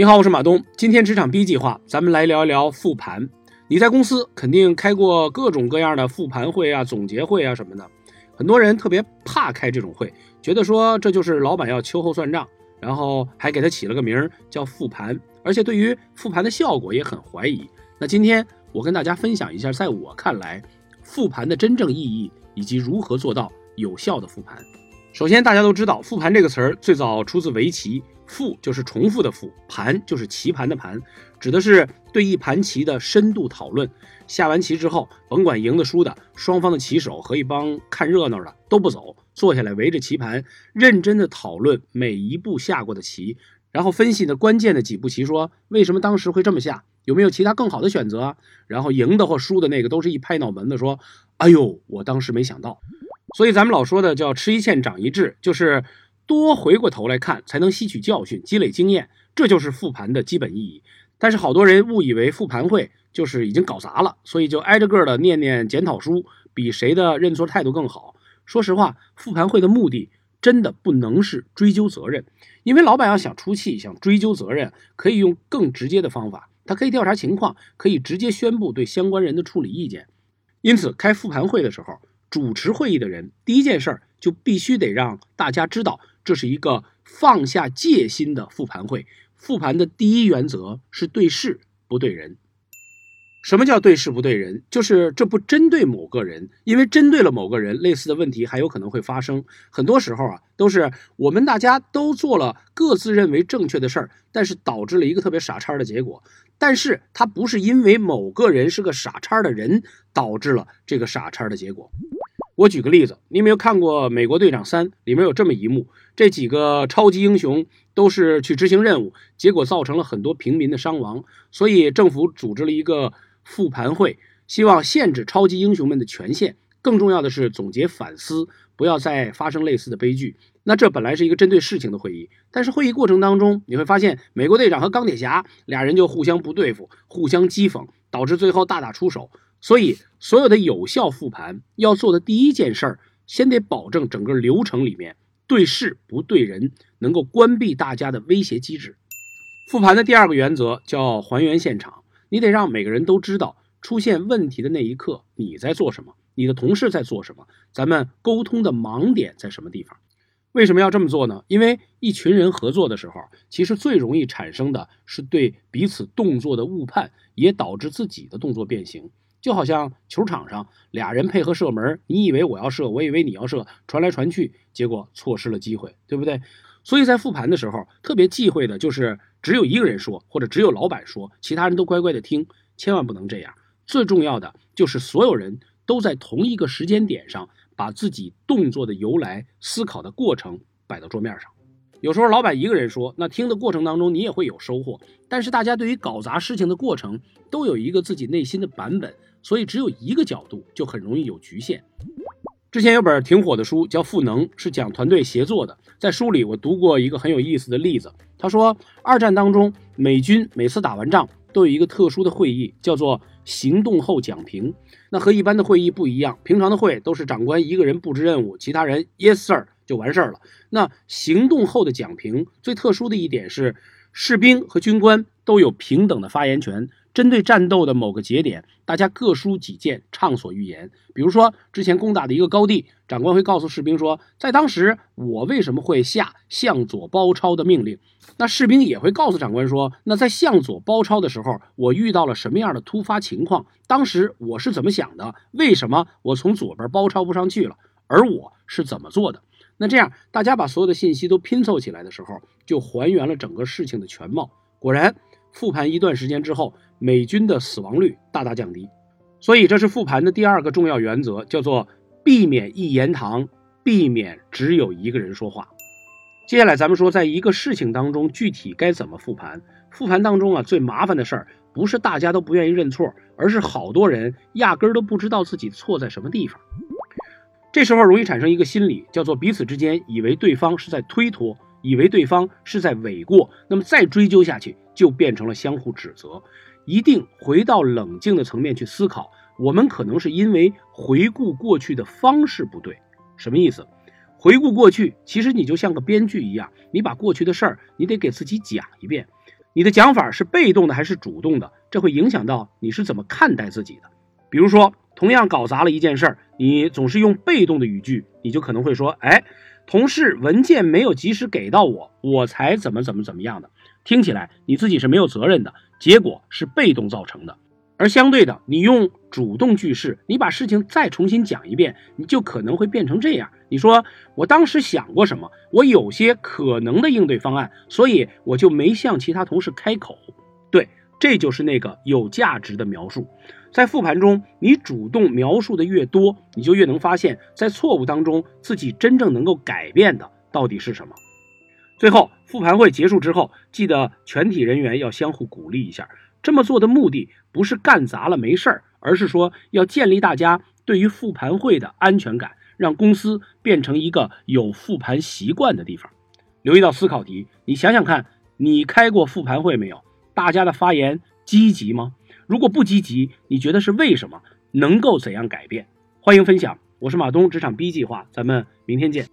你好，我是马东。今天职场 B 计划，咱们来聊一聊复盘。你在公司肯定开过各种各样的复盘会啊、总结会啊什么的。很多人特别怕开这种会，觉得说这就是老板要秋后算账，然后还给他起了个名叫复盘，而且对于复盘的效果也很怀疑。那今天我跟大家分享一下，在我看来，复盘的真正意义以及如何做到有效的复盘。首先，大家都知道“复盘”这个词儿最早出自围棋，“复”就是重复的“复”，“盘”就是棋盘的“盘”，指的是对一盘棋的深度讨论。下完棋之后，甭管赢的输的，双方的棋手和一帮看热闹的都不走，坐下来围着棋盘，认真的讨论每一步下过的棋，然后分析的关键的几步棋，说为什么当时会这么下，有没有其他更好的选择？然后赢的或输的那个都是一拍脑门子说：“哎呦，我当时没想到。”所以咱们老说的叫吃一堑长一智，就是多回过头来看，才能吸取教训，积累经验，这就是复盘的基本意义。但是好多人误以为复盘会就是已经搞砸了，所以就挨着个的念念检讨书，比谁的认错态度更好。说实话，复盘会的目的真的不能是追究责任，因为老板要想出气，想追究责任，可以用更直接的方法，他可以调查情况，可以直接宣布对相关人的处理意见。因此，开复盘会的时候。主持会议的人，第一件事儿就必须得让大家知道，这是一个放下戒心的复盘会。复盘的第一原则是对事不对人。什么叫对事不对人？就是这不针对某个人，因为针对了某个人，类似的问题还有可能会发生。很多时候啊，都是我们大家都做了各自认为正确的事儿，但是导致了一个特别傻叉的结果。但是它不是因为某个人是个傻叉的人导致了这个傻叉的结果。我举个例子，你有没有看过《美国队长三》？里面有这么一幕：这几个超级英雄都是去执行任务，结果造成了很多平民的伤亡，所以政府组织了一个复盘会，希望限制超级英雄们的权限。更重要的是总结反思，不要再发生类似的悲剧。那这本来是一个针对事情的会议，但是会议过程当中，你会发现美国队长和钢铁侠俩人就互相不对付，互相讥讽，导致最后大打出手。所以，所有的有效复盘要做的第一件事儿，先得保证整个流程里面对事不对人，能够关闭大家的威胁机制。复盘的第二个原则叫还原现场，你得让每个人都知道出现问题的那一刻你在做什么，你的同事在做什么，咱们沟通的盲点在什么地方。为什么要这么做呢？因为一群人合作的时候，其实最容易产生的是对彼此动作的误判，也导致自己的动作变形。就好像球场上俩人配合射门，你以为我要射，我以为你要射，传来传去，结果错失了机会，对不对？所以在复盘的时候，特别忌讳的就是只有一个人说，或者只有老板说，其他人都乖乖的听，千万不能这样。最重要的就是所有人都在同一个时间点上，把自己动作的由来、思考的过程摆到桌面上。有时候老板一个人说，那听的过程当中你也会有收获，但是大家对于搞砸事情的过程都有一个自己内心的版本。所以只有一个角度就很容易有局限。之前有本挺火的书叫《赋能》，是讲团队协作的。在书里我读过一个很有意思的例子。他说，二战当中美军每次打完仗都有一个特殊的会议，叫做行动后讲评。那和一般的会议不一样，平常的会都是长官一个人布置任务，其他人 Yes sir 就完事儿了。那行动后的讲评最特殊的一点是，士兵和军官都有平等的发言权。针对战斗的某个节点，大家各抒己见，畅所欲言。比如说，之前攻打的一个高地，长官会告诉士兵说，在当时我为什么会下向左包抄的命令？那士兵也会告诉长官说，那在向左包抄的时候，我遇到了什么样的突发情况？当时我是怎么想的？为什么我从左边包抄不上去了？而我是怎么做的？那这样，大家把所有的信息都拼凑起来的时候，就还原了整个事情的全貌。果然。复盘一段时间之后，美军的死亡率大大降低，所以这是复盘的第二个重要原则，叫做避免一言堂，避免只有一个人说话。接下来咱们说，在一个事情当中具体该怎么复盘。复盘当中啊，最麻烦的事儿不是大家都不愿意认错，而是好多人压根儿都不知道自己错在什么地方。这时候容易产生一个心理，叫做彼此之间以为对方是在推脱。以为对方是在诿过，那么再追究下去就变成了相互指责。一定回到冷静的层面去思考，我们可能是因为回顾过去的方式不对。什么意思？回顾过去，其实你就像个编剧一样，你把过去的事儿，你得给自己讲一遍。你的讲法是被动的还是主动的，这会影响到你是怎么看待自己的。比如说，同样搞砸了一件事儿，你总是用被动的语句，你就可能会说：“哎，同事文件没有及时给到我，我才怎么怎么怎么样的。”听起来你自己是没有责任的，结果是被动造成的。而相对的，你用主动句式，你把事情再重新讲一遍，你就可能会变成这样：你说我当时想过什么，我有些可能的应对方案，所以我就没向其他同事开口。对，这就是那个有价值的描述。在复盘中，你主动描述的越多，你就越能发现，在错误当中自己真正能够改变的到底是什么。最后，复盘会结束之后，记得全体人员要相互鼓励一下。这么做的目的不是干砸了没事儿，而是说要建立大家对于复盘会的安全感，让公司变成一个有复盘习惯的地方。留一道思考题，你想想看，你开过复盘会没有？大家的发言积极吗？如果不积极，你觉得是为什么？能够怎样改变？欢迎分享。我是马东，职场 B 计划，咱们明天见。